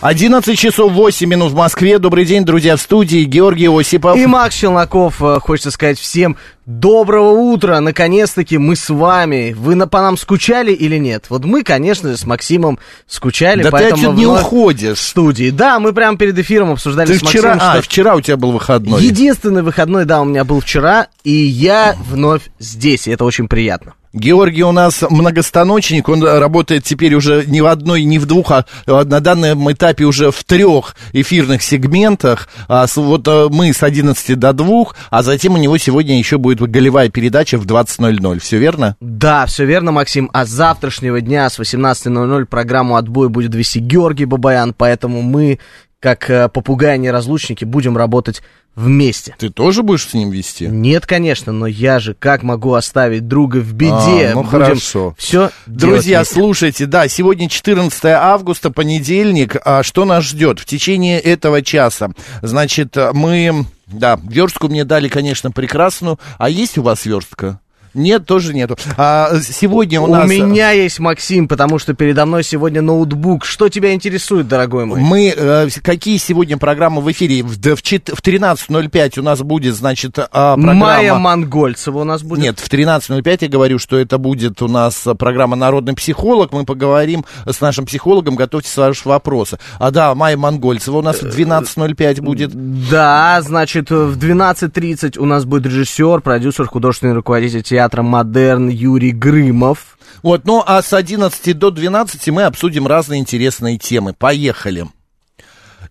11 часов 8 минут в Москве. Добрый день, друзья, в студии Георгий Осипов. И Макс Челноков, э, хочется сказать всем доброго утра. Наконец-таки мы с вами. Вы на, по нам скучали или нет? Вот мы, конечно же, с Максимом скучали. Да ты поэтому отсюда не уходишь. в студии. Да, мы прямо перед эфиром обсуждали Ты с вчера, Максимом, а, что вчера у тебя был выходной. единственный выходной, да, у меня был вчера, и я вновь здесь, и это очень приятно. Георгий у нас многостаночник, он работает теперь уже не в одной, не в двух, а на данном этапе уже в трех эфирных сегментах. А, вот а, мы с 11 до 2, а затем у него сегодня еще будет голевая передача в 20.00. Все верно? Да, все верно, Максим. А с завтрашнего дня с 18.00 программу «Отбой» будет вести Георгий Бабаян, поэтому мы, как э, попугаи-неразлучники, будем работать вместе. Ты тоже будешь с ним вести? Нет, конечно, но я же как могу оставить друга в беде? А, ну хорошо. Все, Друзья, слушайте, да, сегодня 14 августа, понедельник. А что нас ждет в течение этого часа? Значит, мы, да, верстку мне дали, конечно, прекрасную. А есть у вас верстка? Нет, тоже нету. А сегодня у, у нас... меня есть Максим, потому что передо мной сегодня ноутбук. Что тебя интересует, дорогой мой? Мы, э, какие сегодня программы в эфире? В, в, в 13.05 у нас будет, значит, а, программа... Майя Монгольцева у нас будет. Нет, в 13.05 я говорю, что это будет у нас а, программа «Народный психолог». Мы поговорим с нашим психологом, готовьте ваши вопросы. А да, Майя Монгольцева у нас в 12.05 будет. Да, значит, в 12.30 у нас будет режиссер, продюсер, художественный руководитель театра «Модерн» Юрий Грымов. Вот, ну а с 11 до 12 мы обсудим разные интересные темы. Поехали.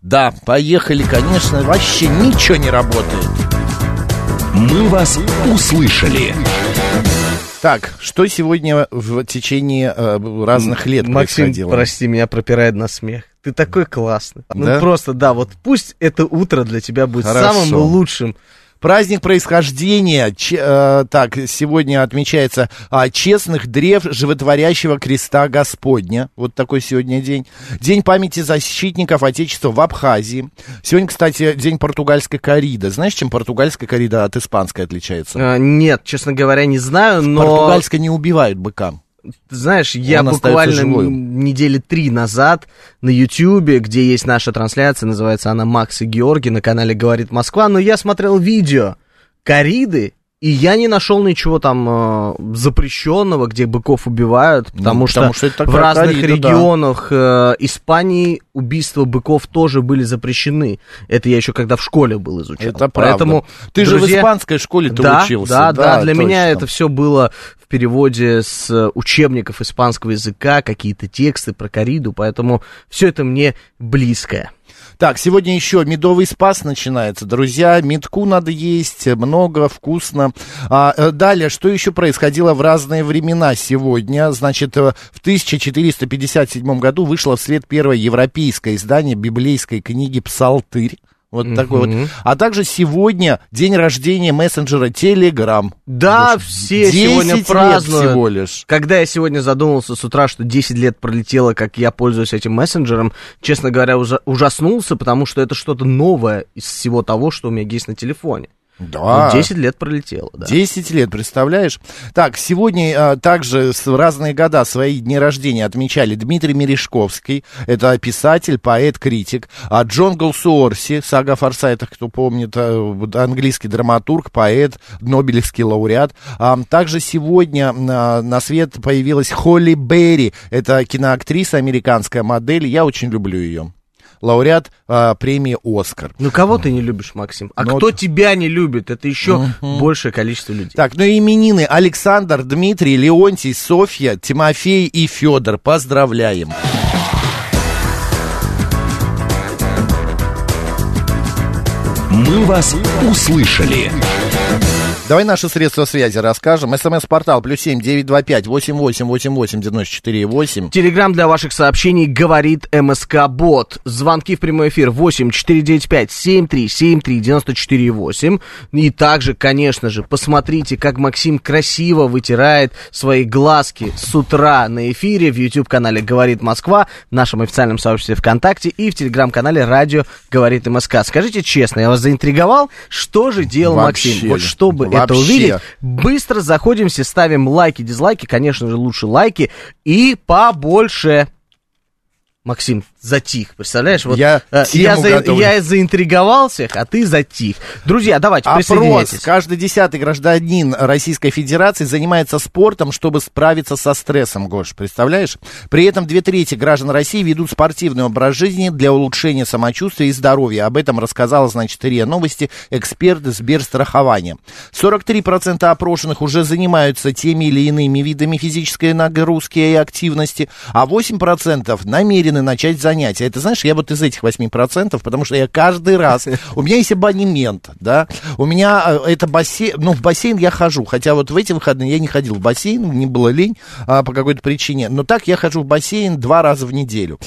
Да, поехали, конечно, вообще ничего не работает. «Мы вас услышали». Так, что сегодня в течение э, разных лет Максим, происходило? прости, меня пропирает на смех. Ты такой классный. Да? Ну просто, да, вот пусть это утро для тебя будет Хорошо. самым лучшим. Праздник происхождения, че- э, так, сегодня отмечается а, честных древ животворящего креста Господня. Вот такой сегодня день. День памяти защитников Отечества в Абхазии. Сегодня, кстати, день португальской кориды. Знаешь, чем португальская корида от испанской отличается? А, нет, честно говоря, не знаю, но... Португальская не убивают быка. Знаешь, я Он буквально недели три назад на Ютьюбе, где есть наша трансляция, называется она «Макс и Георгий» на канале «Говорит Москва», но я смотрел видео кориды, и я не нашел ничего там э, запрещенного, где быков убивают, потому, Ну, что, потому что это в разных корида, да. регионах э, Испании убийства быков тоже были запрещены. Это я еще когда в школе был изучал. Это правда. Поэтому, Ты же в друзья, испанской школе ты да, учился. Да, да, для меня точно. это все было в переводе с э, учебников испанского языка, какие-то тексты про кориду, поэтому все это мне близкое. Так, сегодня еще медовый спас начинается. Друзья, медку надо есть, много, вкусно. А, э, далее, что еще происходило в разные времена сегодня? Значит, э, в 1457 году вышло в свет первое европейское издание библейской книги «Псалтырь». Вот такой вот. А также сегодня день рождения мессенджера Telegram. Да, все 10 сегодня лет празднуют. всего лишь. Когда я сегодня задумался с утра, что 10 лет пролетело, как я пользуюсь этим мессенджером, честно говоря, ужа- ужаснулся, потому что это что-то новое из всего того, что у меня есть на телефоне. Да. Ну, 10 лет пролетело, да. 10 лет, представляешь? Так, сегодня а, также в разные года свои дни рождения отмечали Дмитрий Мережковский, это писатель, поэт, критик, а Джон Голсуорси, сага о Форсайтах, кто помнит, вот английский драматург, поэт, нобелевский лауреат. А, также сегодня а, на свет появилась Холли Берри, это киноактриса, американская модель, я очень люблю ее. Лауреат а, премии «Оскар». Ну, кого ты не любишь, Максим? А Ну, кто тебя не любит? Это еще большее количество людей. Так, ну и именины Александр, Дмитрий, Леонтий, Софья, Тимофей и Федор. Поздравляем. Мы вас услышали. Давай наши средства связи расскажем. СМС-портал плюс семь девять два пять восемь восемь восемь восемь девяносто четыре восемь. Телеграмм для ваших сообщений говорит МСК Бот. Звонки в прямой эфир 8 495 7373 94 8. И также, конечно же, посмотрите, как Максим красиво вытирает свои глазки с утра на эфире в YouTube-канале «Говорит Москва», в нашем официальном сообществе ВКонтакте и в Телеграм-канале «Радио говорит МСК». Скажите честно, я вас заинтриговал? Что же делал Вообще, Максим? Вот чтобы это вообще. увидеть, быстро заходимся, ставим лайки, дизлайки, конечно же, лучше лайки и побольше. Максим затих, представляешь? Вот, Я э, я, за- я заинтриговал всех, а ты затих. Друзья, давайте, Опрос. присоединяйтесь. Каждый десятый гражданин Российской Федерации занимается спортом, чтобы справиться со стрессом, Гош. Представляешь? При этом две трети граждан России ведут спортивный образ жизни для улучшения самочувствия и здоровья. Об этом рассказала, значит, РИА Новости эксперт Сберстрахования. 43% опрошенных уже занимаются теми или иными видами физической нагрузки и активности, а 8% намерены начать занятия. Это, знаешь, я вот из этих 8%, потому что я каждый раз... У меня есть абонемент, да, у меня э, это бассейн... Ну, в бассейн я хожу, хотя вот в эти выходные я не ходил в бассейн, мне было лень а, по какой-то причине, но так я хожу в бассейн два раза в неделю.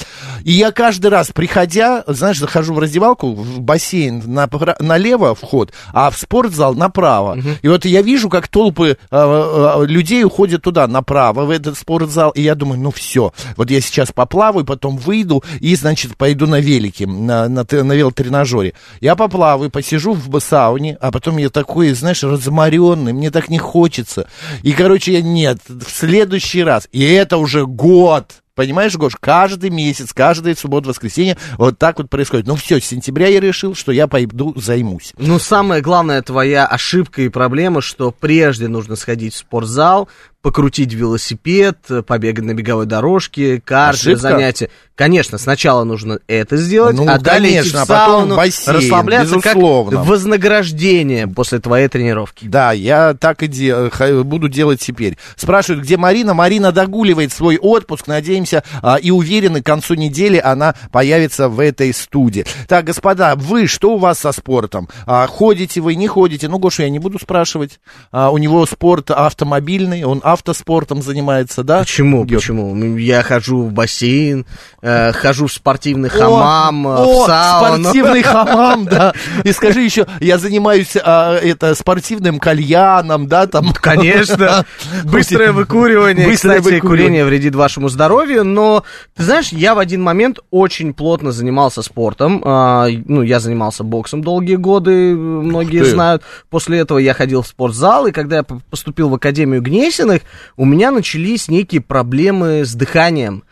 И я каждый раз, приходя, знаешь, захожу в раздевалку, в бассейн напра- налево вход, а в спортзал направо. И вот я вижу, как толпы э, э, людей уходят туда, направо, в этот спортзал, и я думаю, ну все, вот я сейчас поплаваю, потом выйду и, значит, пойду на велике, на, на, на велотренажере. Я поплаваю, посижу в сауне, а потом я такой, знаешь, разморенный, мне так не хочется. И, короче, я нет, в следующий раз, и это уже год, Понимаешь, Гош, каждый месяц, каждое субботу, воскресенье вот так вот происходит. Ну все, с сентября я решил, что я пойду займусь. Ну, самая главная твоя ошибка и проблема, что прежде нужно сходить в спортзал, покрутить велосипед, побегать на беговой дорожке, Ошибка? занятие. Конечно, сначала нужно это сделать, Ну, а далее идти конечно, в а потом сауну, бассейн, расслабляться безусловно. как вознаграждение после твоей тренировки. Да, я так и де- буду делать теперь. Спрашивают, где Марина? Марина догуливает свой отпуск. Надеемся а, и уверены, к концу недели она появится в этой студии. Так, господа, вы, что у вас со спортом? А, ходите вы, не ходите? Ну, Гоша, я не буду спрашивать. А, у него спорт автомобильный, он автоспортом занимается, да? Почему? Георг? Почему? Я хожу в бассейн, э, хожу в спортивный О, хамам, э, о, в сауну. спортивный хамам, да. И скажи еще, я занимаюсь а, это спортивным кальяном, да, там. Конечно. Быстрое выкуривание. Быстрое Кстати, выкуривание. курение вредит вашему здоровью, но, ты знаешь, я в один момент очень плотно занимался спортом. А, ну, я занимался боксом долгие годы, многие знают. После этого я ходил в спортзал, и когда я поступил в Академию Гнесиных, у меня начались некие проблемы с дыханием.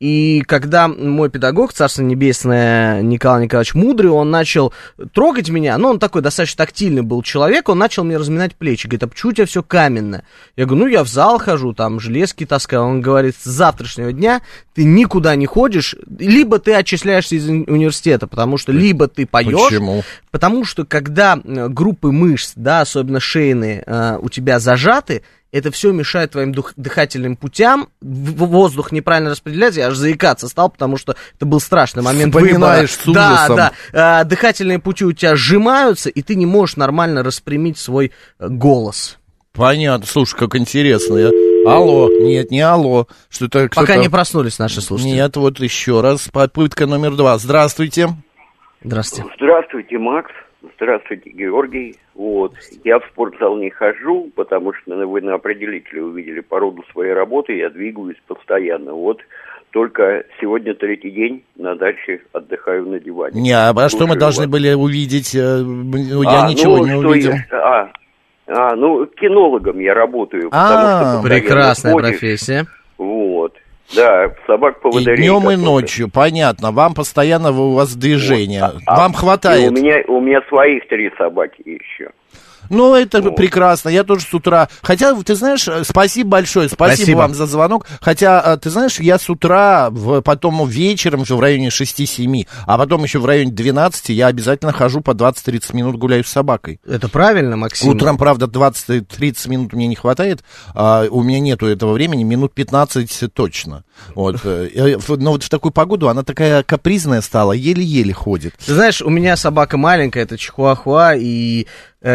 И когда мой педагог, Царство Небесное, Николай Николаевич Мудрый, он начал трогать меня, ну, он такой достаточно тактильный был человек, он начал мне разминать плечи, говорит, а почему у тебя все каменное? Я говорю, ну, я в зал хожу, там, железки таскаю. Он говорит, с завтрашнего дня ты никуда не ходишь, либо ты отчисляешься из уни- университета, потому что либо ты поешь, Почему? Потому что когда э, группы мышц, да, особенно шейные, э, у тебя зажаты, это все мешает твоим дух- дыхательным путям, воздух неправильно распределяется, я аж заикаться стал, потому что это был страшный момент Вспоминаешь выбора. с да, ужасом. да, Э, дыхательные пути у тебя сжимаются, и ты не можешь нормально распрямить свой э, голос. Понятно. Слушай, как интересно. Я... Алло. Нет, не алло. Что-то Пока кто-то- не проснулись наши слушатели. Нет, вот еще раз. Попытка номер два. Здравствуйте. Здравствуйте. Здравствуйте, Макс. Здравствуйте, Георгий. Вот. Я в спортзал не хожу, потому что ну, вы на определителе увидели по роду своей работы, я двигаюсь постоянно. Вот только сегодня третий день на даче отдыхаю на диване. Не, а что мы Слушаю должны вас. были увидеть? Э, Я А, ничего ну, не что увидел. я- а, а, ну, кинологом я работаю. А, потому что постоянно Прекрасная ходишь. профессия. Вот. Да, собак И поводырей. днем, и ночью, понятно. Вам постоянно у вас движение. А, Вам и хватает. У меня, у меня своих три собаки еще. Ну, это прекрасно. Я тоже с утра. Хотя, ты знаешь, э, спасибо большое. Спасибо, Спасибо. вам за звонок. Хотя, э, ты знаешь, я с утра, в- потом вечером уже в районе 6-7, а потом еще в районе 12 я обязательно хожу по 20-30 минут гуляю с собакой. Это правильно, Максим? Утром, правда, 20-30 минут мне не хватает. а у меня нету этого времени, минут 15 точно. Вот. э, Но вот в такую погоду она такая капризная стала, еле-еле ходит. Ты знаешь, у меня собака маленькая, это чихуахуа, и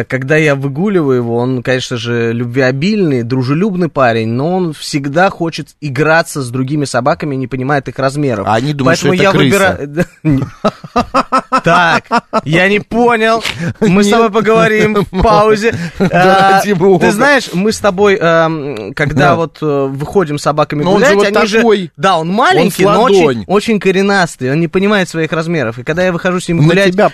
когда я выгуливаю его, он, конечно же, любвеобильный, дружелюбный парень, но он всегда хочет играться с другими собаками не понимает их размеров. А они думают, Поэтому что я это крыса. выбираю... Так, я не понял. Мы с тобой поговорим в паузе. Бога. Ты знаешь, мы с тобой, эм, когда Да. вот э, выходим с собаками гулять, они же... Да, он маленький, но очень, коренастый, он не понимает своих размеров. И когда я выхожу с ним гулять, да,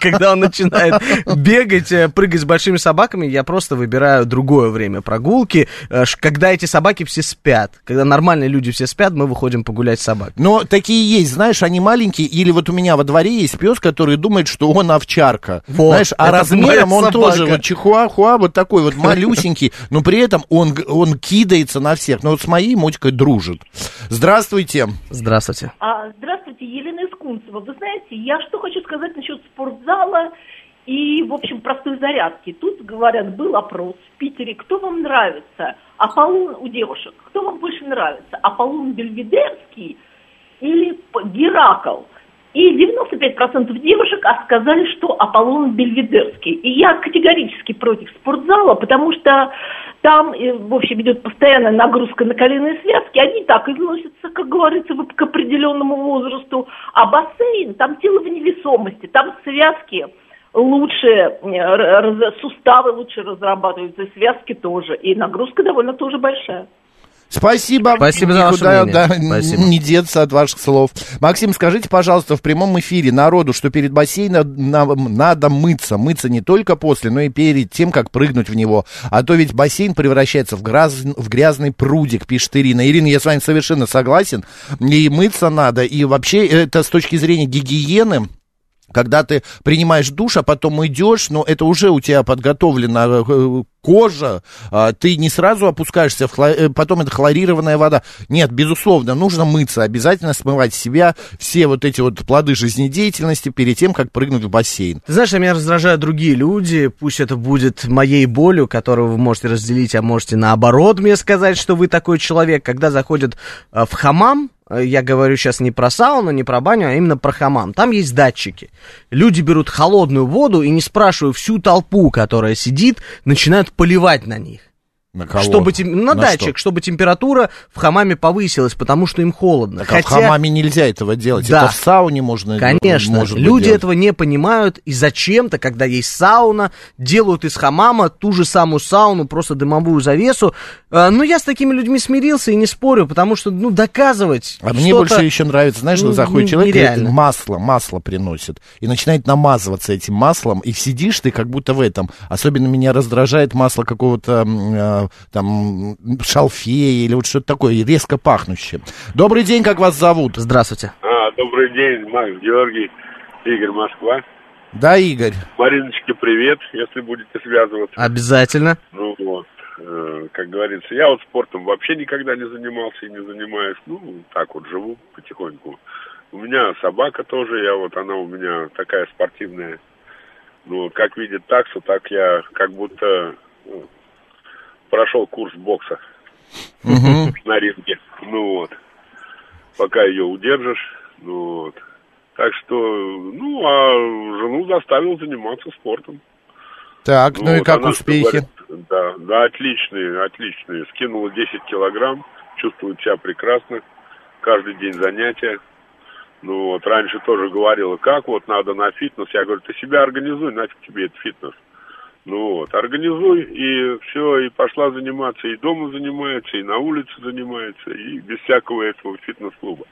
когда он начинает бегать, э, прыгать с большими собаками, я просто выбираю другое время прогулки, э, когда эти собаки все спят. Когда нормальные люди все спят, мы выходим погулять с собакой. Но такие есть, знаешь, они маленькие, или вот у меня во дворе есть пес, который думает, что он овчарка. Вот, знаешь, а размером он тоже, вот чихуахуа, вот такой вот малюсенький, но при этом он, он кидается на всех. Но вот с моей мотикой дружит. Здравствуйте. Здравствуйте. А, здравствуйте, Елена Искунцева. Вы знаете, я что хочу сказать насчет спортзала и, в общем, простой зарядки. Тут, говорят, был опрос в Питере, кто вам нравится? Аполлон у девушек, кто вам больше нравится? Аполлон Бельведерский или Геракл? И 95% девушек сказали, что Аполлон Бельведерский. И я категорически против спортзала, потому что там, э, в общем, идет постоянная нагрузка на коленные связки, они так износятся, как говорится, к определенному возрасту. А бассейн, там тело в невесомости, там связки лучше, суставы лучше разрабатываются, связки тоже. И нагрузка довольно тоже большая. Спасибо. Спасибо за ваше мнение. да, Спасибо. не деться от ваших слов. Максим, скажите, пожалуйста, в прямом эфире народу, что перед бассейном на- надо мыться. Мыться не только после, но и перед тем, как прыгнуть в него. А то ведь бассейн превращается в, гряз- в грязный прудик, пишет Ирина. Ирина, я с вами совершенно согласен. И мыться надо. И вообще это с точки зрения гигиены, когда ты принимаешь душ, а потом идешь, но это уже у тебя подготовлена э, кожа, а, ты не сразу опускаешься, в хло- э, потом это хлорированная вода. Нет, безусловно, нужно мыться, обязательно смывать себя все вот эти вот плоды жизнедеятельности перед тем, как прыгнуть в бассейн. Ты знаешь, а меня раздражают другие люди, пусть это будет моей болью, которую вы можете разделить, а можете наоборот мне сказать, что вы такой человек, когда заходят э, в хамам, я говорю сейчас не про сауну, не про баню, а именно про хамам. Там есть датчики. Люди берут холодную воду и, не спрашивая всю толпу, которая сидит, начинают поливать на них. На кого? Чтобы тем- на, На датчик, что? чтобы температура в хамаме повысилась, потому что им холодно. Так, а в хамаме нельзя этого делать. Да. Это в сауне можно Конечно, может быть, люди делать. этого не понимают, и зачем-то, когда есть сауна, делают из хамама ту же самую сауну, просто дымовую завесу. Э, Но я с такими людьми смирился и не спорю, потому что, ну, доказывать А мне больше еще нравится, знаешь, ну, заходит человек, нереально. и масло, масло приносит, и начинает намазываться этим маслом, и сидишь ты как будто в этом. Особенно меня раздражает масло какого-то м, э, там м, шалфея или вот что-то такое, резко пахнущее. Добрый день, как вас зовут? Здравствуйте. А, добрый день, Макс Георгий, Игорь Москва. Да, Игорь. Мариночке привет, если будете связываться. Обязательно. Ну вот, э, как говорится, я вот спортом вообще никогда не занимался и не занимаюсь. Ну, так вот живу потихоньку. У меня собака тоже, я вот, она у меня такая спортивная. Ну, вот, как видит таксу, так я как будто ну, прошел курс бокса на ринге. Ну вот. Пока ее удержишь. Ну вот. Так что, ну, а жену заставил заниматься спортом. Так, ну, и вот как она, успехи? говорит, Да, да, отличные, отличные. Скинула 10 килограмм, чувствует себя прекрасно. Каждый день занятия. Ну вот, раньше тоже говорила, как вот надо на фитнес. Я говорю, ты себя организуй, нафиг тебе это фитнес. Ну вот, организуй, и все, и пошла заниматься, и дома занимается, и на улице занимается, и без всякого этого фитнес-клуба.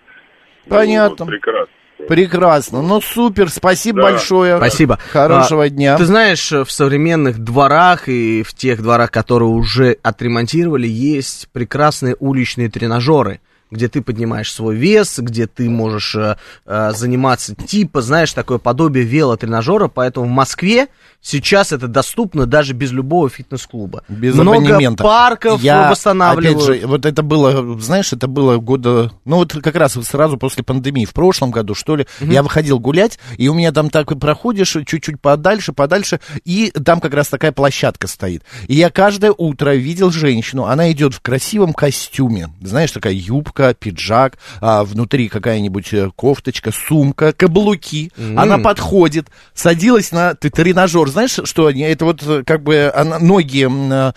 Ну, Понятно. вот, прекрасно. Прекрасно. Ну, супер, спасибо Да. большое. Спасибо. Хорошего А, дня. Ты знаешь, в современных дворах и в тех дворах, которые уже отремонтировали, есть прекрасные уличные тренажеры, где ты поднимаешь свой вес, где ты можешь э, э, заниматься типа, знаешь, такое подобие велотренажера, поэтому в Москве сейчас это доступно даже без любого фитнес-клуба. Без Много абонемента. парков Я, восстанавливают. Опять же, вот это было, знаешь, это было года, ну вот как раз сразу после пандемии, в прошлом году, что ли, я выходил гулять, и у меня там так и проходишь чуть-чуть подальше, подальше, и там как раз такая площадка стоит. И я каждое утро видел женщину, она идет в красивом костюме, знаешь, такая юбка, пиджак, а, внутри какая-нибудь э, кофточка, сумка, каблуки. М. Она подходит, садилась на т- тренажер. Знаешь, что они? Это вот э, как бы она, ноги э,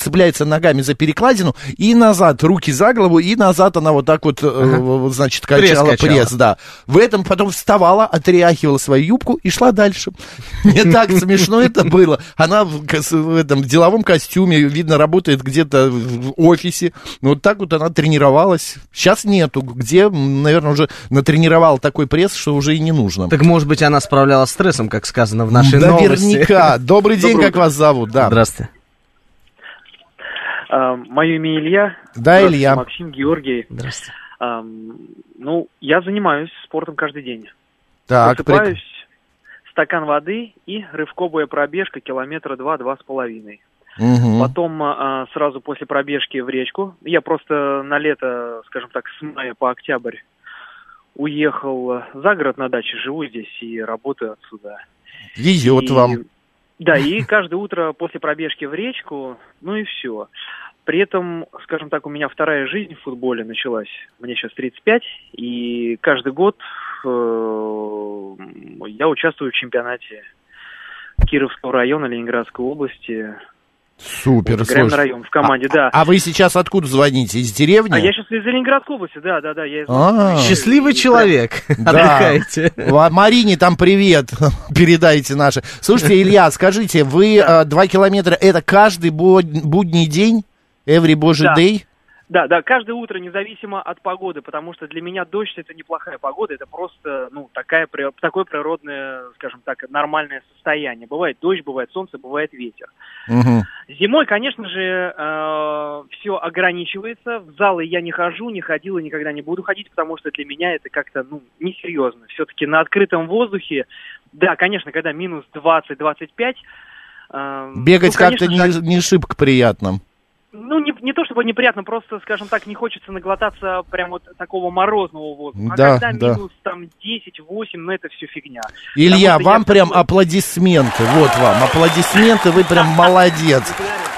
цепляются ногами за перекладину и назад, руки за голову, и назад она вот так вот, вот, значит, Пресс качала качала. пресс, да. В этом потом вставала, отряхивала свою юбку и шла дальше. Мне так смешно это было. Она в этом деловом костюме, видно, работает где-то в офисе. Вот так вот она тренировалась. Сейчас нету. Где, наверное, уже натренировала такой пресс, что уже и не нужно. Так, может быть, она справлялась с стрессом, как сказано в нашей Наверняка. новости. Добрый день, Доброе как вас зовут? Да. Здравствуйте. А, Мое имя Илья. Да, Илья. Максим, Георгий. Здравствуйте. Ам, Ну, я занимаюсь спортом каждый день. Так, прик- Просыпаюсь, стакан воды и рывковая пробежка километра два-два с половиной. Мгм. Потом а, сразу после пробежки в речку. Я просто на лето, скажем так, с мая по октябрь уехал за город на даче, живу здесь и работаю отсюда. Везет И- вам. Да, и каждое утро после пробежки в речку, ну и все. При этом, скажем так, у меня вторая жизнь в футболе началась. Мне сейчас 35, и каждый год э, я участвую в чемпионате Кировского района Ленинградской области. Супер, Вот, играем слушай. район в команде, да. А вы сейчас откуда звоните? Из деревни? А я сейчас из Ленинградской области, да, да, да. Я из- А. Счастливый человек. Да. Отдыхаете. Ва- Марине там привет передайте наши. Слушайте, Илья, скажите, вы а, два километра, это каждый бу- будний день? Every божий Да. day? Да, да, каждое утро, независимо от погоды, потому что для меня дождь это неплохая погода, это просто, ну, такая, такое природное, скажем так, нормальное состояние. Бывает дождь, бывает солнце, бывает ветер. Мгм. Зимой, конечно же, все ограничивается. В залы я не хожу, не ходил и никогда не буду ходить, потому что для меня это как-то, ну, несерьезно. Все-таки на открытом воздухе, да, конечно, когда минус 20-25, э, Бегать ну, как-то не, не шибко приятно. Ну, не, не то чтобы неприятно, просто, скажем так, не хочется наглотаться прям вот такого морозного воздуха. Да, а когда да. минус там 10-8, ну это все фигня. Илья, вам я прям такой- аплодисменты. Вот вам, аплодисменты, вы прям молодец.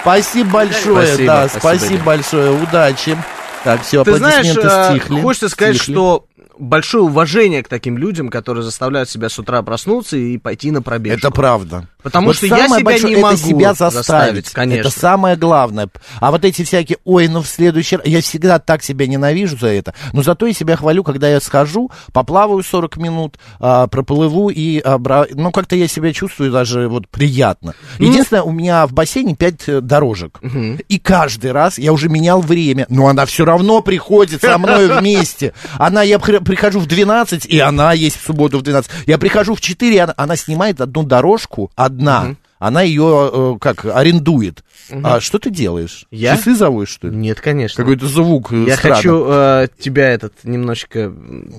Спасибо большое, Спасибо, да, спасибо, спасибо большое, удачи. Так, все, Ты знаешь, аплодисменты э, стихли. хочется сказать, стихли. что большое уважение к таким людям, которые заставляют себя с утра проснуться и пойти на пробежку. Это правда. Потому Вот что я себя большое, не это могу себя заставить. заставить, конечно. Это самое главное. А вот эти всякие, ой, ну в следующий раз... Я всегда так себя ненавижу за это. Но зато я себя хвалю, когда я схожу, поплаваю 40 минут, а, проплыву и... обра- Ну, как-то я себя чувствую даже вот приятно. Ну, Единственное, у меня в бассейне 5 дорожек. И каждый раз я уже менял время, но она все равно приходит со мной вместе. Она, я прихожу в 12, и она есть в субботу в 12. Я прихожу в 4, она, она снимает одну дорожку, одна. Она ее, э, как, арендует. А что ты делаешь? Я? Часы заводишь, что ли? Нет, конечно. Какой-то звук э, Я странный. хочу э, тебя этот в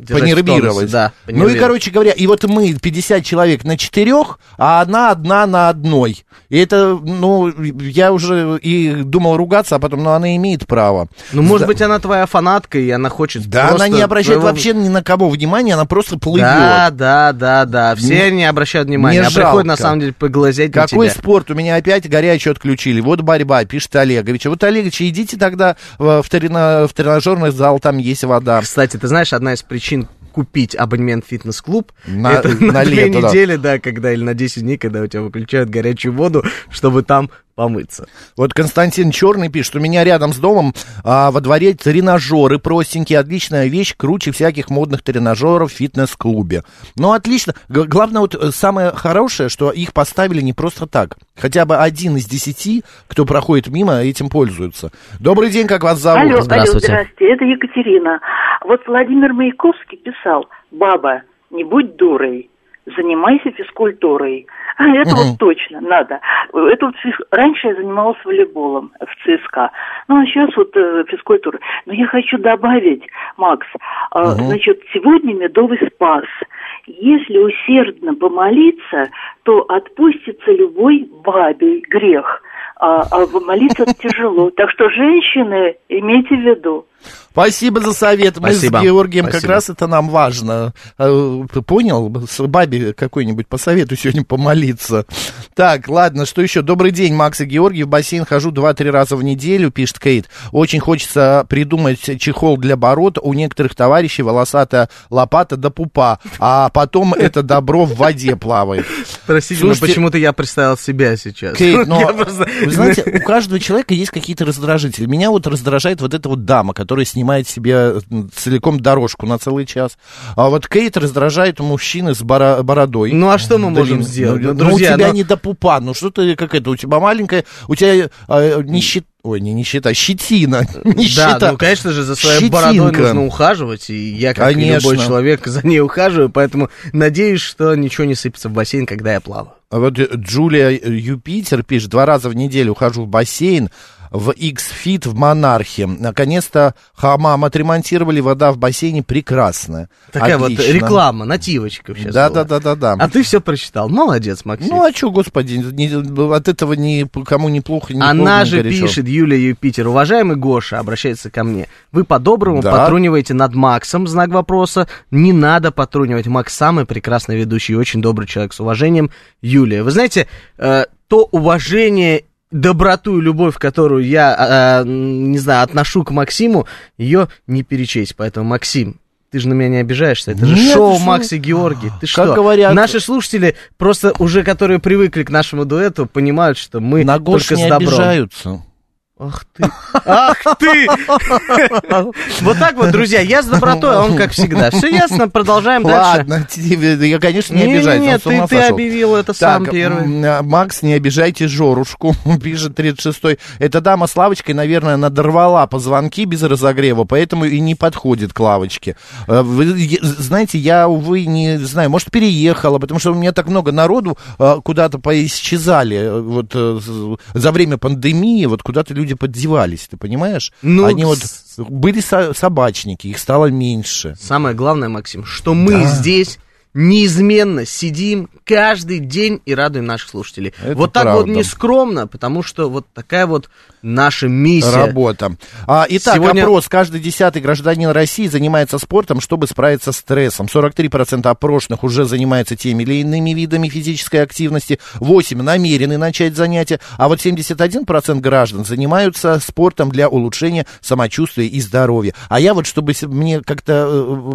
Понервировать. Да, ну и, понервировать. короче говоря, и вот мы 50 человек на четырех, а она одна на одной. И это, ну, я уже и думал ругаться, а потом, ну, она имеет право. Ну, может Да. быть, она твоя фанатка, и она хочет Да, она не обращает твоего- вообще ни на кого внимания, она просто плывет. Да, да, да, да. Все Не- не обращают внимания, не а приходят на жалко. самом деле поглазеть на Какой тебя. спорт? У меня опять горячую отключили. Вот борьба, пишет Олегович. Вот, Олегович, идите тогда в, в, трена- в тренажерный зал, там есть вода. Кстати, ты знаешь, одна из причин купить абонемент в фитнес-клуб На- это на на, две лето, да. недели, да, когда или на 10 дней, когда у тебя выключают горячую воду, чтобы там помыться. Вот Константин Черный пишет, у меня рядом с домом а, во дворе тренажеры простенькие, отличная вещь, круче всяких модных тренажеров в фитнес-клубе. Ну, отлично. Г- главное, вот э, самое хорошее, что их поставили не просто так. Хотя бы один из десяти, кто проходит мимо, этим пользуются. Добрый день, как вас зовут? Алло, алло, здравствуйте, это Екатерина. Вот Владимир Маяковский писал, баба, не будь дурой, занимайся физкультурой. Это вот точно надо. Это вот физ- раньше я занималась волейболом в ЦСКА, ну а сейчас вот э, физкультура. Но я хочу добавить, Макс, э, значит, сегодня медовый спас. Если усердно помолиться, то отпустится любой бабий грех. А, а молиться тяжело. Так что, женщины, имейте в виду. Спасибо за совет. Мы Спасибо. с Георгием как Спасибо. раз это нам важно. Э, Ты понял? С бабе какой-нибудь посоветуй сегодня помолиться. Так, ладно, что еще? Добрый день, Макс и Георгий. В бассейн хожу 2-3 раза в неделю, пишет Кейт. Очень хочется придумать чехол для бород. У некоторых товарищей волосатая лопата до пупа, а потом это добро в воде плавает. Простите, Слушайте- но почему-то я представил себя сейчас. Кейт, но, просто- вы знаете, у каждого человека есть какие-то раздражители. Меня вот раздражает вот эта вот дама, которая снимает себе м, целиком дорожку на целый час. А вот Кейт раздражает мужчины с бородой. Ну, а что мы можем Длинной. сделать? Ну, Ну, ну, друзья, у тебя ну- не до пупа, ну что ты, как это, у тебя маленькая, у тебя э, не щит... Ой, не нищета, щетина. Да, Нищета. ну, конечно же, за своей бородой Щетинка. нужно ухаживать, и я, как и Конечно. любой человек, за ней ухаживаю, поэтому надеюсь, что ничего не сыпется в бассейн, когда я плаваю. А Вот э, Джулия Юпитер пишет, два раза в неделю хожу в бассейн, в X-Fit в Монархе. Наконец-то хамам отремонтировали, вода в бассейне прекрасная. Такая вот Отлично. реклама, нативочка сейчас Да, была. да, да, да, да. А ты все прочитал. Молодец, Максим. Ну а что, господи, не- от этого ни, кому не плохо, ни Она же горячо. пишет, Юлия Юпитер, уважаемый Гоша, обращается ко мне. Вы по-доброму Да. потруниваете над Максом, знак вопроса. Не надо потрунивать. Макс самый прекрасный ведущий и очень добрый человек. С уважением, Юлия. Вы знаете, э, то уважение доброту и любовь, которую я, э, не знаю, отношу к Максиму, ее не перечесть. Поэтому, Максим, ты же на меня не обижаешься. Это же Нет, шоу что? Макс и Георгий. Ты Как что? говорят- Наши слушатели, просто уже которые привыкли к нашему дуэту, понимают, что мы На Гош только не с добром. обижаются. Ах ты. Ах ты! Вот так вот, друзья, я с добротой, а он как всегда. Все ясно, продолжаем дальше. Ладно, я, конечно, не обижаюсь, не, он с ума ты- ты объявил это сам первый. а, Макс, не обижайте Жорушку, пишет 36-й. Эта дама с лавочкой, наверное, надорвала позвонки без разогрева, поэтому и не подходит к лавочке. Э, Вы знаете, я, увы, не знаю, может, переехала, потому что у меня так много народу э, куда-то поисчезали э, вот за время пандемии, вот куда-то люди поддевались, ты понимаешь? Ну, Они вот были со- собачники, их стало меньше. Самое главное, Максим, что мы Да. здесь неизменно сидим каждый день и радуем наших слушателей. Это вот так вот правда. нескромно, потому что вот такая вот наша миссия. Работа. А, итак, Сегодня- опрос. Каждый десятый гражданин России занимается спортом, чтобы справиться с стрессом. 43% опрошенных уже занимаются теми или иными видами физической активности. 8% намерены начать занятия. А вот 71% граждан занимаются спортом для улучшения самочувствия и здоровья. А я вот, чтобы мне как-то э,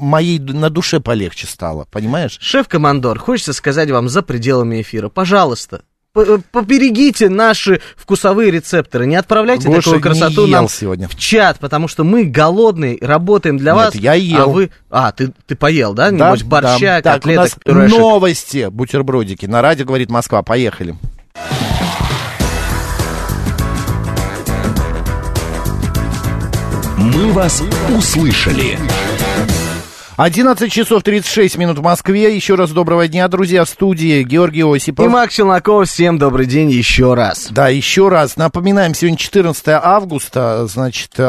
моей на душе полегче стало, понимаешь? Шеф-командор, хочется сказать вам за пределами эфира, пожалуйста, п- поберегите наши вкусовые рецепторы, не отправляйте Гоша такую красоту не ел нам сегодня. в чат, потому что мы голодные, работаем для Нет, вас. я ел. А вы, а ты ты поел, да? Да, Небось борща, да. Так, у котлеток, нас пюрешек. новости, бутербродики. На радио говорит Москва. Поехали. «Мы вас услышали». 11 часов 36 минут в Москве. Еще раз доброго дня, друзья, в студии Георгий Осипов. И Макс Челноков, всем добрый день еще раз. Да, еще раз напоминаем, сегодня 14 августа, значит, э,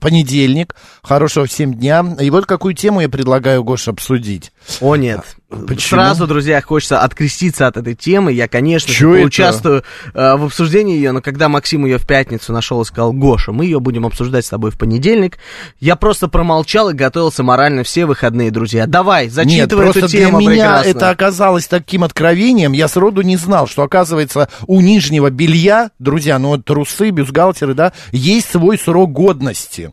понедельник. Хорошего всем дня. И вот какую тему я предлагаю, Гоша, обсудить. О нет. Почему? Сразу, друзья, хочется откреститься от этой темы. Я, конечно же, Чё это? участвую э, в обсуждении ее, но когда Максим ее в пятницу нашел и сказал, Гоша, мы ее будем обсуждать с тобой в понедельник, я просто промолчал и готовился морально все выходные, друзья. Давай, Нет, зачитывай просто эту тему для меня прекрасно. это оказалось таким откровением. Я сроду не знал, что, оказывается, у нижнего белья, друзья, ну вот трусы, бюстгальтеры, да, есть свой срок годности.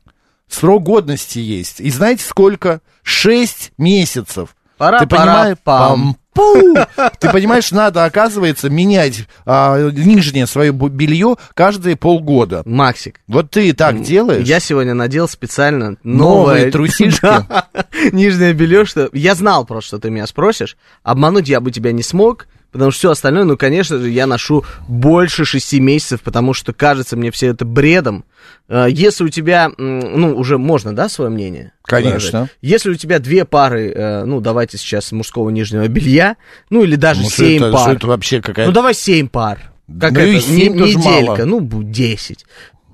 Срок годности есть. И знаете сколько? Шесть месяцев. Пора, Ты понимаешь? пам. Пу! Ты понимаешь, надо, оказывается, менять а, нижнее свое белье каждые полгода. Максик. Вот ты так делаешь? Я сегодня надел специально Новые новое... трусишки? Да, нижнее белье, что... Я знал просто, что ты меня спросишь. Обмануть я бы тебя не смог. Потому что все остальное, ну, конечно же, я ношу больше шести месяцев, потому что кажется мне все это бредом. Э, Если у тебя, ну, уже можно, да, свое мнение? Конечно. выражать? Если у тебя две пары, э, ну, давайте сейчас мужского нижнего белья, ну, или даже Ну, семь это- пар. это вообще какая-то- Ну, давай семь пар. Как Ну это, и не- неделька, мало. ну, бу- 10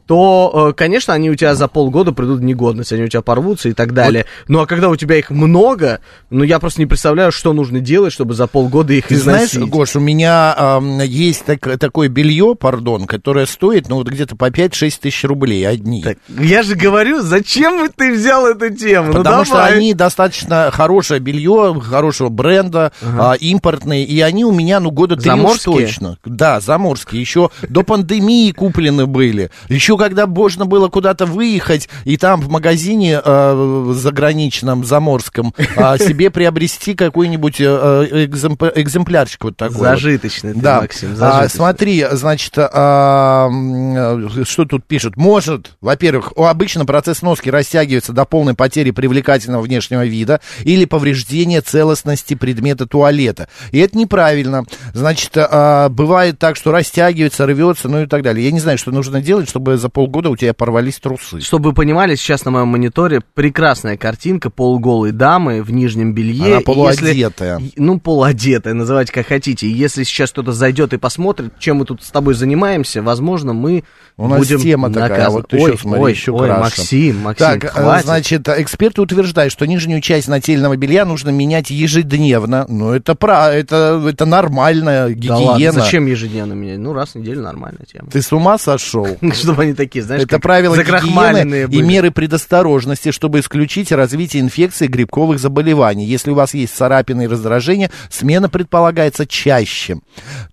то, э, конечно, они у тебя за полгода придут в негодность, они у тебя порвутся и так далее. Ну, а когда у тебя их много, ну, я просто не представляю, что нужно делать, чтобы за полгода их Ты знаешь, износить. Гош, у меня ам, есть так- такое белье, пардон, которое стоит, ну, вот где-то по 5-6 тысяч рублей одни. Я же говорю, зачем ты взял эту тему? Ну, Потому что давай. они достаточно хорошее белье, хорошего бренда, а, импортные, и они у меня, ну, года три Заморские? точно. Да, заморские. Еще до пандемии куплены были. Еще когда можно было куда-то выехать, и там в магазине э, заграничном, заморском, а, себе приобрести какой-нибудь э, э, экземпля- экземплярчик вот такой. вот. Зажиточный ты, Да. Максим, А, зажиточный. смотри, значит, а, э, что тут пишут? Может, во-первых, обычно процесс носки растягивается до полной потери привлекательного внешнего вида или повреждения целостности предмета туалета. И это неправильно. Значит, а, бывает так, что растягивается, рвется, ну и так далее. Я не знаю, что нужно делать, чтобы за полгода у тебя порвались трусы. Чтобы вы понимали, сейчас на моем мониторе прекрасная картинка полуголой дамы в нижнем белье. Она полуодетая. если- ну, полуодетая, называйте как хотите. Если сейчас кто-то зайдет и посмотрит, чем мы тут с тобой занимаемся, возможно, мы У нас будем тема такая, наказаны. вот еще ой, смотри, ой, еще ой, краше. Максим, Максим, Так, э, хватит. значит, эксперты утверждают, что нижнюю часть нательного белья нужно менять ежедневно. Ну, это, про, это, это нормальная Да гигиена. ладно, зачем ежедневно менять? Ну, раз в неделю нормальная тема. Ты с ума сошел? Чтобы они такие, знаешь, Это правила гигиены и меры предосторожности, чтобы исключить развитие инфекций и грибковых заболеваний. Если у вас есть царапины и раздражения, смена предполагается чаще.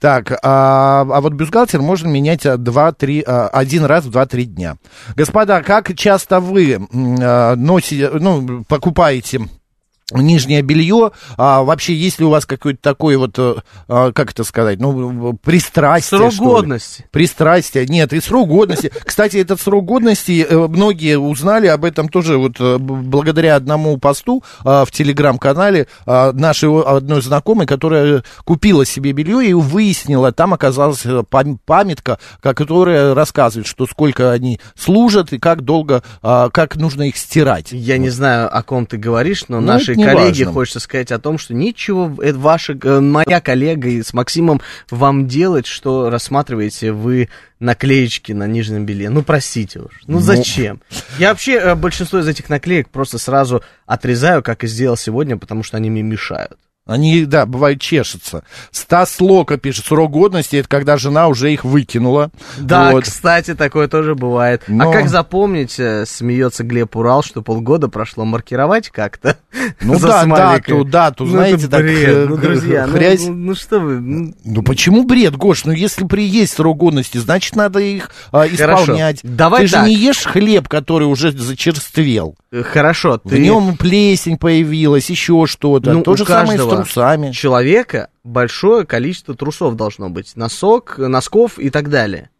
Так, а, а вот бюстгальтер можно менять а, два-три, а, один раз в 2-3 дня. Господа, как часто вы а, носите, ну, покупаете нижнее белье, а вообще есть ли у вас какой-то такой вот, э, а, как это сказать, ну, пристрастие, Срок годности. Пристрастие, нет, и срок годности. Кстати, этот срок годности, э, многие узнали об этом тоже вот э, благодаря одному посту а, в телеграм-канале а, нашей одной знакомой, которая купила себе белье и выяснила, там оказалась пам- памятка, ка- которая рассказывает, что сколько они служат и как долго, а, как нужно их стирать. Я не знаю, о ком ты говоришь, но Ну, нашей не коллеге важно. хочется сказать о том, что ничего, это ваша, э, моя коллега и с Максимом вам делать, что рассматриваете вы наклеечки на нижнем белье. Ну, простите уж. Ну, Ну. зачем? Я вообще э, большинство из этих наклеек просто сразу отрезаю, как и сделал сегодня, потому что они мне мешают. Они, да, бывает, чешутся. Стас Лока пишет, срок годности, это когда жена уже их выкинула. Да, Вот. кстати, такое тоже бывает. Но- А как запомнить, э, смеется Глеб Урал, что полгода прошло, маркировать как-то? Ну да, дату, дату, Ну, знаете, так, бред. э, Ну, друзья, ну, ну, ну что вы, ну, Ну почему бред, Гош? Ну если при есть срок годности, значит надо их а, Хорошо. исполнять. Давай ты так. же не ешь хлеб, который уже зачерствел. э, хорошо, В нем плесень появилась, еще что-то. Ну, То же самое трусами. человека большое количество трусов должно быть. Носок, носков и так далее.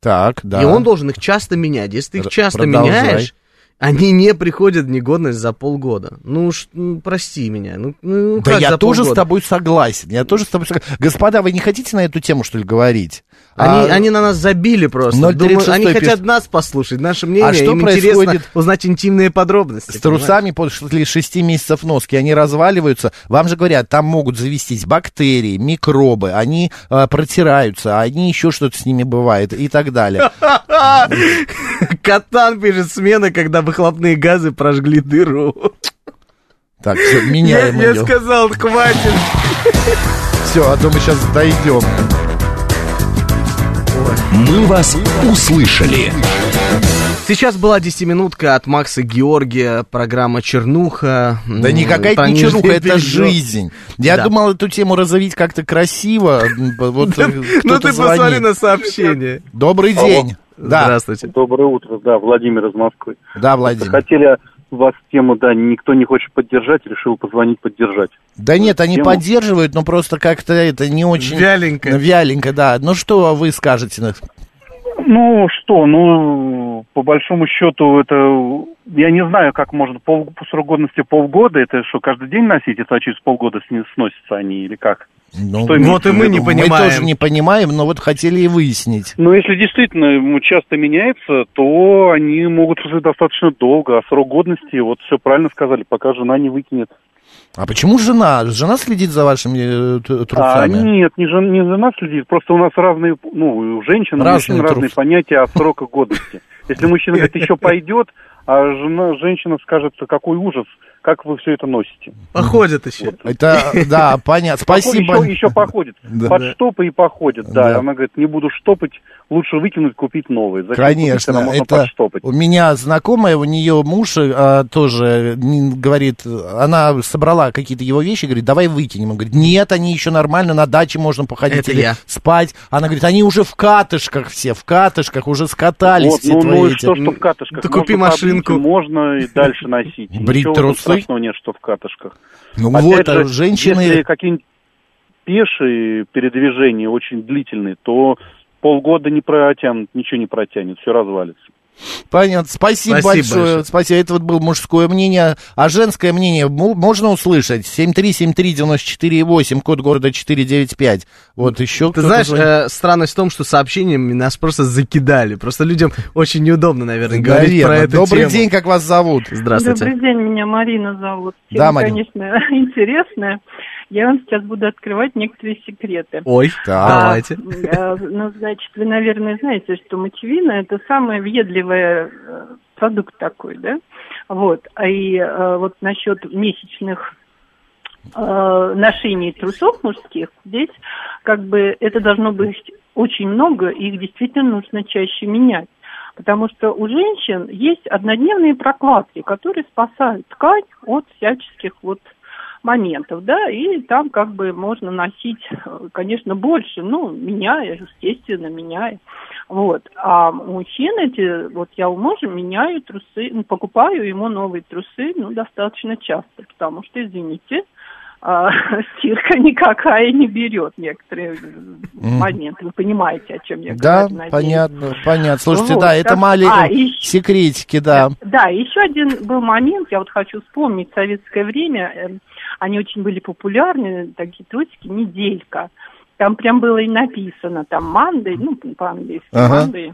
Так, да. И он должен их часто менять. Если ты их часто продолжай. меняешь, они не приходят в негодность за полгода. Ну, уж, ну, прости меня. Ну, ну, Да как я тоже с полгода? тобой согласен. Я тоже с тобой согласен. Господа, вы не хотите на эту тему, что ли, говорить? Они, А, они на нас забили просто. 036 Думаю, они пишет. хотят нас послушать, наше мнение. А что Им происходит узнать интимные подробности. С трусами после 6 месяцев носки, они разваливаются. Вам же говорят, там могут завестись бактерии, микробы, они а, протираются, они еще что-то с ними бывает и так далее. Катан пишет смена, когда выхлопные газы прожгли дыру. Так, все, Я, меняем я ее. сказал, хватит. Все, а то мы сейчас дойдем. «Мы вас услышали». Сейчас была 10-минутка от Макса Георгия, программа «Чернуха». Да никакая про не чернуха, это жизнь. Я Да. думал эту тему разовить как-то красиво. Вот Ну ты посмотри на сообщение. Добрый день. Да, Здравствуйте. Доброе утро, да, Владимир из Москвы. да, Владимир. Хотели вас тему, да, никто не хочет поддержать, решил позвонить поддержать. Да нет, они Тему. поддерживают, но просто как-то это не очень... Вяленько. Вяленько, да. Ну что вы скажете? на- Ну что, ну, по большому счету, это, я не знаю, как можно, пол, по срок годности полгода, это что, каждый день носить, это через полгода сносятся они или как? Ну, Что вот и мы не понимаем. Мы тоже не понимаем, но вот хотели и выяснить. Но если действительно ему часто меняется, то они могут служить достаточно долго, а срок годности, вот все правильно сказали, пока жена не выкинет. А почему жена? Жена следит за вашими э, т- А, трусами? нет, не, жен- не жена следит, просто у нас разные, ну, у женщин, у Разные мужчин разные понятия о сроках годности. Если мужчина говорит, еще пойдет, а жена, женщина скажет, какой ужас, как вы все это носите. Походят еще. Это, да, понятно. Спасибо. Еще, еще походит. Да. Под штопы и походит, да. Да. Она говорит, не буду штопать, лучше выкинуть, купить новые. Зачем купить, Конечно, можно это подштопать? у меня знакомая, у нее муж а, тоже м, говорит, она собрала какие-то его вещи, говорит, давай выкинем. Он говорит, нет, они еще нормально, на даче можно походить Это или я. спать. Она говорит, они уже в катышках все, в катышках уже скатались Вот, все ну, твои ну и эти. что, что в катышках? Да купи Можно машинку. Можно и дальше носить. Брить Ничего трусы? страшного нет, что в катышках. Ну Опять вот, же, а женщины... Если какие-нибудь пешие передвижения очень длительные, то полгода не протянут, ничего не протянет, все развалится. Понятно. Спасибо, Спасибо большое. большое. Спасибо. Это вот было мужское мнение. А женское мнение можно услышать? 7373948, код города 495. Вот еще Ты знаешь, э, странность в том, что сообщениями нас просто закидали. Просто людям очень неудобно, наверное, говорить про эту Добрый тему. день, как вас зовут? Здравствуйте. Добрый день, меня Марина зовут. Да, Тема, Марина. конечно, интересная. Я вам сейчас буду открывать некоторые секреты. Ой, давайте. А, э, ну, значит, вы, наверное, знаете, что мочевина – это самый въедливый э, продукт такой, да? Вот. А и э, вот насчет месячных ношений трусов мужских, здесь как бы это должно быть очень много, и их действительно нужно чаще менять. Потому что у женщин есть однодневные прокладки, которые спасают ткань от всяческих вот моментов, да, и там как бы можно носить, конечно, больше, ну, меняя, естественно, меняя. Вот. А мужчин эти, вот я у мужа меняю трусы, ну, покупаю ему новые трусы, ну, достаточно часто, потому что, извините, а, стирка никакая не берет некоторые Мгм. моменты. Вы понимаете, о чем я Да, говорю, надеюсь. понятно, понятно. Слушайте, Вот, да, это так- маленькие а, секретики, да. Да, еще один был момент, я вот хочу вспомнить, советское время, они очень были популярны, такие трусики, неделька. Там прям было и написано, там Мандай, ну, по-английски Ага. Мандай,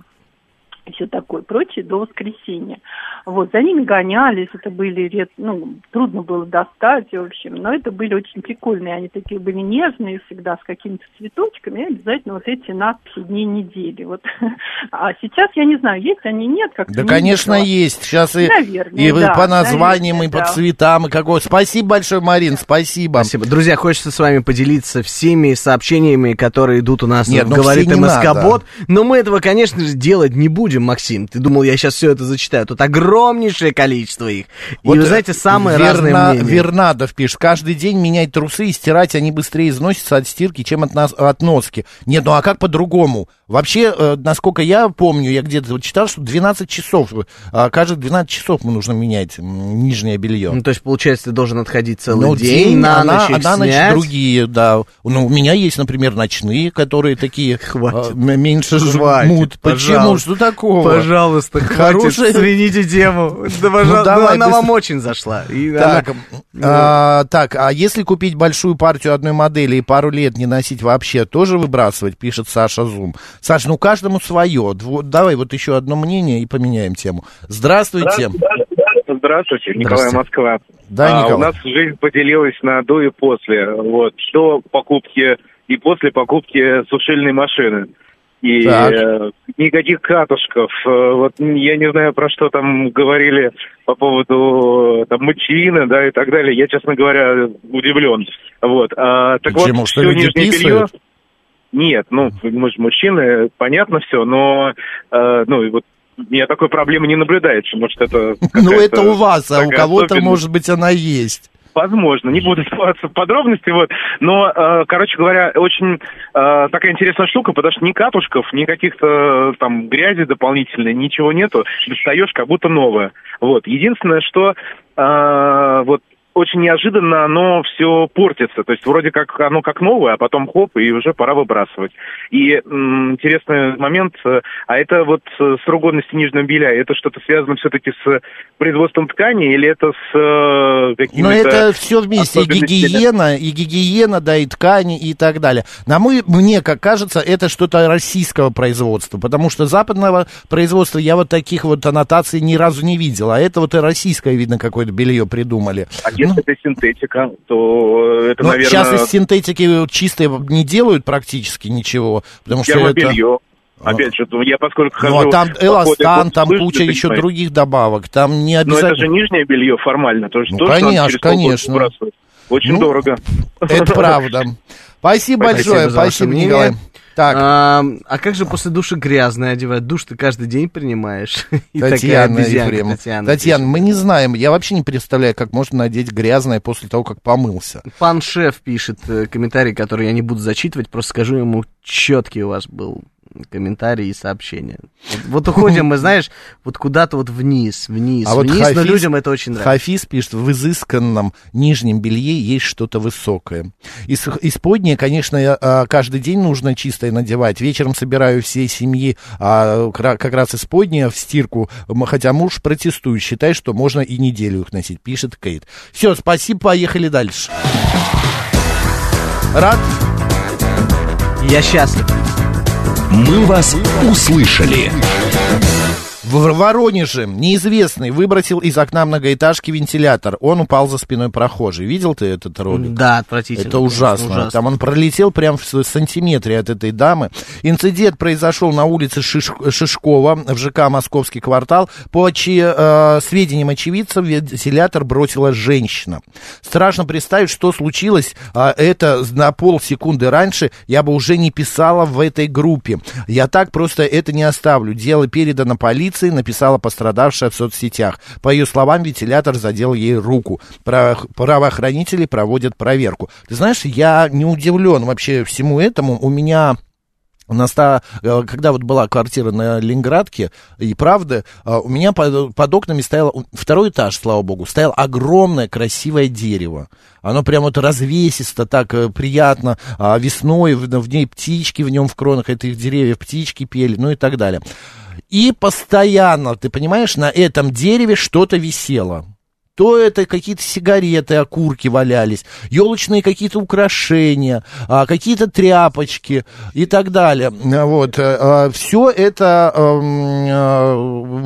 и все такое прочее, до воскресенья. Вот, за ними гонялись, это были, ред- ну, трудно было достать, в общем, но это были очень прикольные, они такие были нежные всегда, с какими-то цветочками, и обязательно вот эти надписи дней недели, вот. А сейчас, я не знаю, есть они, нет, как Да, конечно, есть. Сейчас и, Наверное, и вы да, по названиям, наверное, и по да. цветам, и какой. Спасибо большое, Марин, спасибо. Спасибо. Друзья, хочется с вами поделиться всеми сообщениями, которые идут у нас Нет, ну «Говорит МСК-бот». Но мы этого, конечно же, делать не будем, Максим. Ты думал, я сейчас все это зачитаю. Тут огромнейшее количество их. И вы знаете, самые Верна- разные мнения. Вернадов пишет, каждый день менять трусы и стирать, они быстрее износятся от стирки, чем от, нас, от носки. Нет, ну а как по-другому? Вообще, э, насколько я помню, я где-то вот читал, что 12 часов, э, каждых 12 часов мы нужно менять нижнее белье. Ну, то есть, получается, ты должен отходить целый Ну, день, на а ночь на, их а на ночь другие, да. Ну, у меня есть, например, ночные, которые такие Хватит. э, м- меньше Хватит, жмут. Почему? Что такого? Пожалуйста, хватит, Хорошая- свините тему. Да, пожалуйста, Ну, давай, она быстро. вам очень зашла. И Так, она- а, так, а если купить большую партию одной модели и пару лет не носить вообще, тоже выбрасывать, пишет Саша Зум. Саш, ну каждому свое. Давай вот еще одно мнение и поменяем тему. Здравствуйте. Здравствуйте, Николай Здравствуйте. Москва. Да, А, Николай. у нас жизнь поделилась на до и после. Вот, до покупки и после покупки сушильной машины. И Так. э, никаких катушков. Э, вот я не знаю, про что там говорили по поводу э, там, мочевины, да, и так далее. Я, честно говоря, удивлен. Вот. А, так Почему? вот, Что люди нижнее писают? белье. Нет, ну, мы же мужчины, понятно все, но, э, ну, вот меня такой проблемы не наблюдается. Может, это Ну это у вас, а у кого-то, может быть, она есть. Возможно, не буду вдаваться в подробности, вот. Но, э, короче говоря, очень э, такая интересная штука, потому что ни катушков, ни каких-то э, там грязи дополнительной, ничего нету. Достаешь как будто новое. Вот. Единственное, что э, вот очень неожиданно оно все портится. То есть вроде как оно как новое, а потом хоп, и уже пора выбрасывать. И м, интересный момент, э, а это вот э, срок годности нижнего белья, это что-то связано все-таки с производством ткани или это с э, какими-то... Но это все вместе, и гигиена, и гигиена, да, и ткани, и так далее. На мы, мне, как кажется, это что-то российского производства, потому что западного производства я вот таких вот аннотаций ни разу не видел, а это вот и российское, видно, какое-то белье придумали. А если это синтетика, то это, Ну, наверное... сейчас из синтетики чистые не делают практически ничего, потому что это... термобелье. Опять же, я поскольку хожу... Ну, а там эластан, там куча еще понимаешь. других добавок, там не Но обязательно... это же нижнее белье формально, то есть Ну, тоже надо конечно, полгода конечно. Очень Ну, дорого. Это правда. Спасибо большое, спасибо. Николай. Так. А, а как же после души грязное одевать? Душ ты каждый день принимаешь. И Татьяна Ефремова. Татьяна Татьяна, мы не знаем, я вообще не представляю, как можно надеть грязное после того, как помылся. Пан шеф пишет э, комментарий, который я не буду зачитывать, просто скажу ему, четкий у вас был комментарий и сообщение. Вот, вот уходим мы, знаешь, вот куда-то вот вниз, вниз, А вот вниз, но Хафиз- людям это очень нравится. Хафиз пишет, в изысканном нижнем белье есть что-то высокое. Из, исподнее, конечно, а, каждый день нужно чистое надевать. Вечером собираю всей семьи а, как раз исподнее в стирку, хотя муж протестует, считает, что можно и неделю их носить, пишет Кейт. Все, спасибо, поехали дальше. Рад? Я счастлив. Мы вас услышали. В Воронеже неизвестный выбросил из окна многоэтажки вентилятор. Он упал за спиной прохожей. Видел ты этот ролик? Да, отвратительно. Это ужасно. ужасно. Там он пролетел прям в сантиметре от этой дамы. Инцидент произошел на улице Шиш- Шишкова в ЖК «Московский квартал». По очи- э, сведениям очевидцев, вентилятор бросила женщина. Страшно представить, что случилось. а, это на полсекунды раньше я бы уже не писала в этой группе. Я так просто это не оставлю. Дело передано полиции, написала пострадавшая в соцсетях. По ее словам, вентилятор задел ей руку. Право- Правоохранители проводят проверку. Ты знаешь, я не удивлен вообще всему этому. У меня на ста- э, когда вот была квартира на Ленинградке, и правда, э, у меня под, под окнами стояло, второй этаж, слава богу, стояло огромное красивое дерево. Оно прям вот развесисто, так э, приятно, а весной в, в ней птички в нем в кронах этих деревьев, птички пели, ну и так далее. И постоянно, ты понимаешь, на этом дереве что-то висело. То это какие-то сигареты, окурки валялись, елочные какие-то украшения, а, какие-то тряпочки и так далее. Вот, все это эм, э,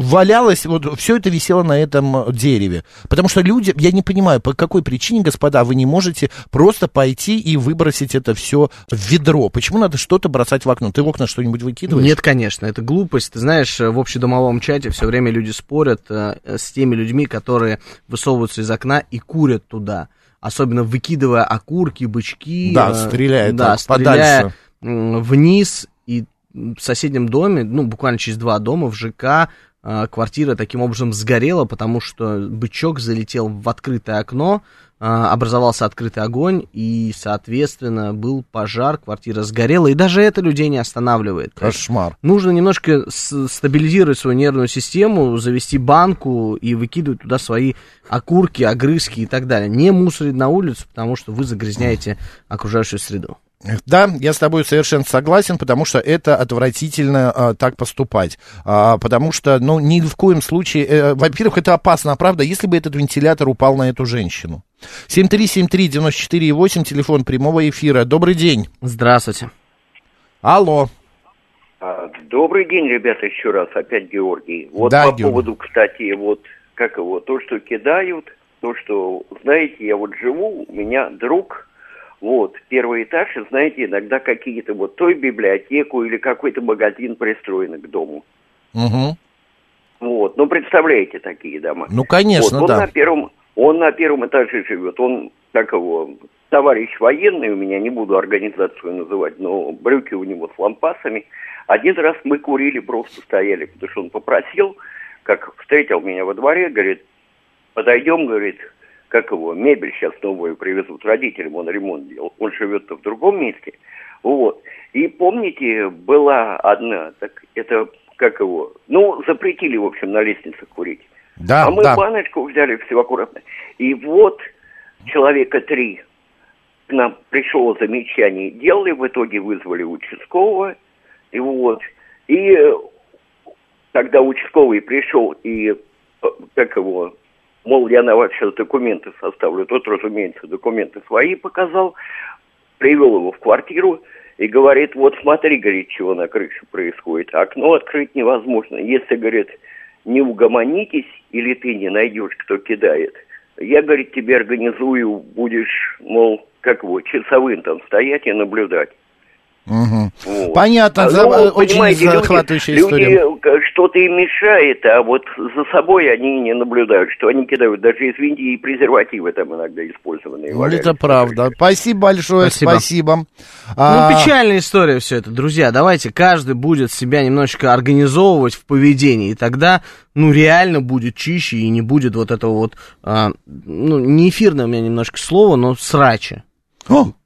валялось, вот все это висело на этом дереве. Потому что люди, я не понимаю, по какой причине, господа, вы не можете просто пойти и выбросить это все в ведро. Почему надо что-то бросать в окно? Ты в окна что-нибудь выкидываешь? Нет, конечно, это глупость. Ты знаешь, в общедомовом чате все время люди спорят э, с теми людьми, которые высовываются из окна и курят туда. Особенно выкидывая окурки, бычки. Да, э, стреляя да, так, стреляя подальше. вниз. И в соседнем доме, ну, буквально через два дома в ЖК э, квартира таким образом сгорела, потому что бычок залетел в открытое окно, образовался открытый огонь, и, соответственно, был пожар, квартира сгорела, и даже это людей не останавливает. Кошмар. Нужно немножко стабилизировать свою нервную систему, завести банку и выкидывать туда свои окурки, огрызки и так далее. Не мусорить на улицу, потому что вы загрязняете окружающую среду. Да, я с тобой совершенно согласен, потому что это отвратительно а, так поступать. А, потому что, ну, ни в коем случае, э, во-первых, это опасно, а правда, если бы этот вентилятор упал на эту женщину. 7373948, телефон прямого эфира. Добрый день. Здравствуйте. Алло. А, Добрый день, ребята, еще раз, опять Георгий. Вот Да, по Георгий. поводу, кстати, вот как его, то, что кидают, то, что, знаете, я вот живу, у меня друг, вот, первый этаж, и знаете, иногда какие-то вот той библиотеку или какой-то магазин пристроены к дому. Мгм. Вот, ну, представляете такие дома. Ну, конечно, Вот, он да. на первом, он на первом этаже живет, он, как его, товарищ военный у меня, не буду организацию называть, но брюки у него с лампасами. Один раз мы курили, просто стояли, потому что он попросил, как встретил меня во дворе, говорит, подойдем, говорит, как его, мебель сейчас новую привезут родителям, он ремонт делал, он живет в другом месте, вот. И помните, была одна, так это, как его, ну, запретили, в общем, на лестнице курить. Да, а мы да. баночку взяли, все аккуратно. И вот человека три к нам пришло замечание, делали, в итоге вызвали участкового, и вот, и э, когда участковый пришел и, э, как его, мол, я на вас сейчас документы составлю, тот, разумеется, документы свои показал, привел его в квартиру и говорит, вот смотри, говорит, чего на крыше происходит, окно открыть невозможно, если, говорит, не угомонитесь или ты не найдешь, кто кидает, я, говорит, тебе организую, будешь, мол, как его, часовым там стоять и наблюдать. Мгм. Вот. Понятно, А, за- ну, очень захватывающая люди, история. Что-то им мешает, а вот за собой они не наблюдают, что они кидают, даже извините, и презервативы там иногда использованные. Ну. Это правда. Спасибо большое, Спасибо. спасибо. Ну, А, печальная история все это, друзья. Давайте каждый будет себя немножечко организовывать в поведении, и тогда, ну, реально будет чище и не будет вот этого вот, а, ну, не эфирное у меня немножко слово, но срача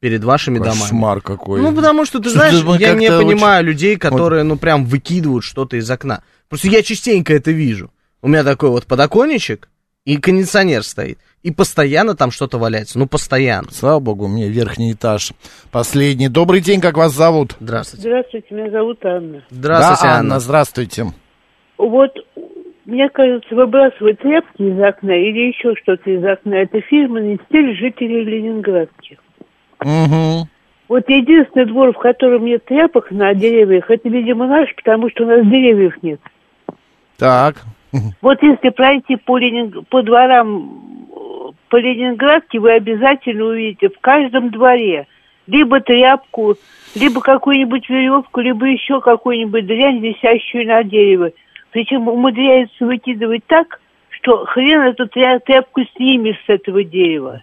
перед вашими домами. Кошмар какой. Ну, потому что, ты Что-то знаешь, я не понимаю очень- людей, которые, ну, прям выкидывают что-то из окна. Просто я частенько это вижу. У меня такой вот подоконничек, и кондиционер стоит. И постоянно там что-то валяется. Ну, постоянно. Слава богу, у меня верхний этаж. Последний. Добрый день, как вас зовут? Здравствуйте. Здравствуйте, меня зовут Анна. Здравствуйте, да, Анна. здравствуйте. Вот, мне кажется, выбрасывать тряпки из окна или еще что-то из окна, это фирменный стиль жителей Ленинградки. Мгм. Вот единственный двор, в котором нет тряпок на деревьях, это, видимо, наш, потому что у нас деревьев нет. Так. Вот если пройти по, Ленин- по дворам по Ленинградке, вы обязательно увидите в каждом дворе либо тряпку, либо какую-нибудь веревку, либо еще какую-нибудь дрянь, висящую на дереве. Причем умудряются выкидывать так, что хрен эту тря- тряпку снимешь с этого дерева.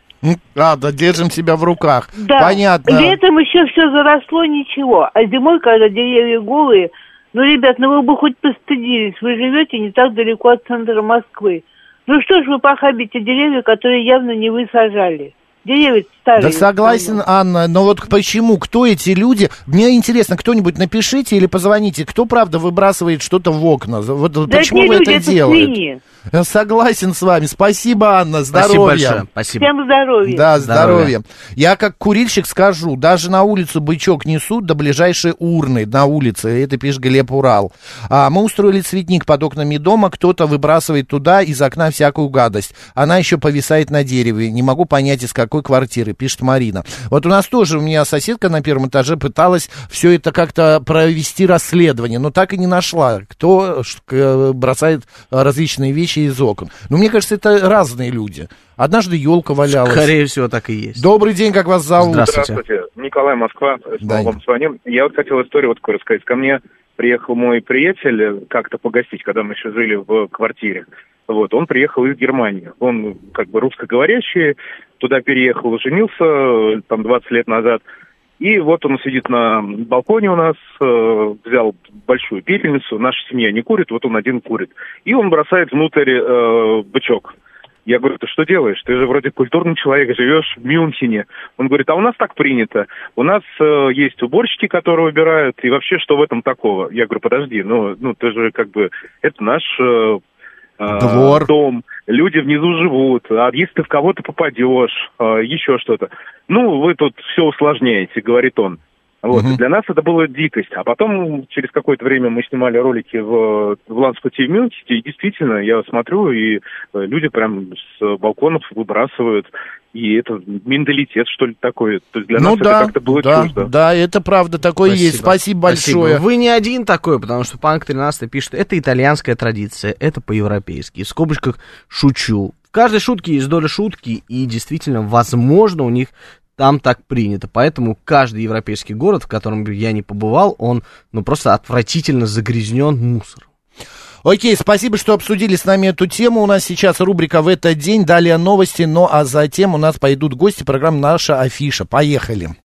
А, да, держим себя в руках. Да. Понятно. Летом еще все заросло, ничего. А зимой, когда деревья голые, ну, ребят, ну вы бы хоть постыдились, вы живете не так далеко от центра Москвы. Ну что ж вы похабите деревья, которые явно не вы сажали? Деревья старые. Да согласен, Анна, но вот почему, кто эти люди? Мне интересно, кто-нибудь напишите или позвоните, кто правда выбрасывает что-то в окна? Вот Да почему это не вы люди, это это делаете? Я Согласен с вами. Спасибо, Анна. Здоровья. Спасибо большое. Спасибо. Всем здоровья. Да, Здоровья. здоровья. Я как курильщик скажу, даже на улицу бычок несут до ближайшей урны на улице. Это пишет Глеб Урал. А, мы устроили цветник под окнами дома, кто-то выбрасывает туда из окна всякую гадость. Она еще повисает на дереве. Не могу понять, из какой квартиры, пишет Марина. Вот у нас тоже, у меня соседка на первом этаже пыталась все это как-то провести расследование, но так и не нашла, кто бросает различные вещи из окон. Но мне кажется, это разные люди. Однажды елка валялась. Скорее всего, так и есть. Добрый день, как вас зовут? Здравствуйте. Николай, Москва. Да. Вам звоним. Я вот хотел историю вот такую рассказать. Ко мне приехал мой приятель э, как-то погостить, когда мы еще жили в квартире. Вот, он приехал из Германии. Он как бы русскоговорящий, туда переехал, женился э, там 20 лет назад. И вот он сидит на балконе у нас, э, взял большую пепельницу, наша семья не курит, вот он один курит. И он бросает внутрь э, бычок. Я говорю, ты что делаешь? Ты же вроде культурный человек, живешь в Мюнхене. Он говорит, а у нас так принято. У нас э, есть уборщики, которые убирают, и вообще, что в этом такого? Я говорю, подожди, ну, ну ты же как бы, это наш э, э, Двор. дом, люди внизу живут, а если ты в кого-то попадешь, э, еще что-то. Ну, вы тут все усложняете, говорит он. Вот, и для нас это была дикость. А потом, через какое-то время мы снимали ролики в, в Ланскоте и в Мюнхене, и действительно, я смотрю, и э, люди прям с балконов выбрасывают, и это менталитет, что ли, такой. То есть для ну нас да, это как-то было да, чуждо. да, это правда такое есть. Спасибо большое. Вы не один такой, потому что Панк 13 пишет, это итальянская традиция, это по-европейски. В скобочках шучу. В каждой шутке есть доля шутки, и действительно, возможно, у них там так принято. Поэтому каждый европейский город, в котором бы я не побывал, он ну просто отвратительно загрязнен мусором. Окей, спасибо, что обсудили с нами эту тему. У нас сейчас рубрика «В этот день», далее новости, ну а затем у нас пойдут гости программы «Наша афиша». Поехали.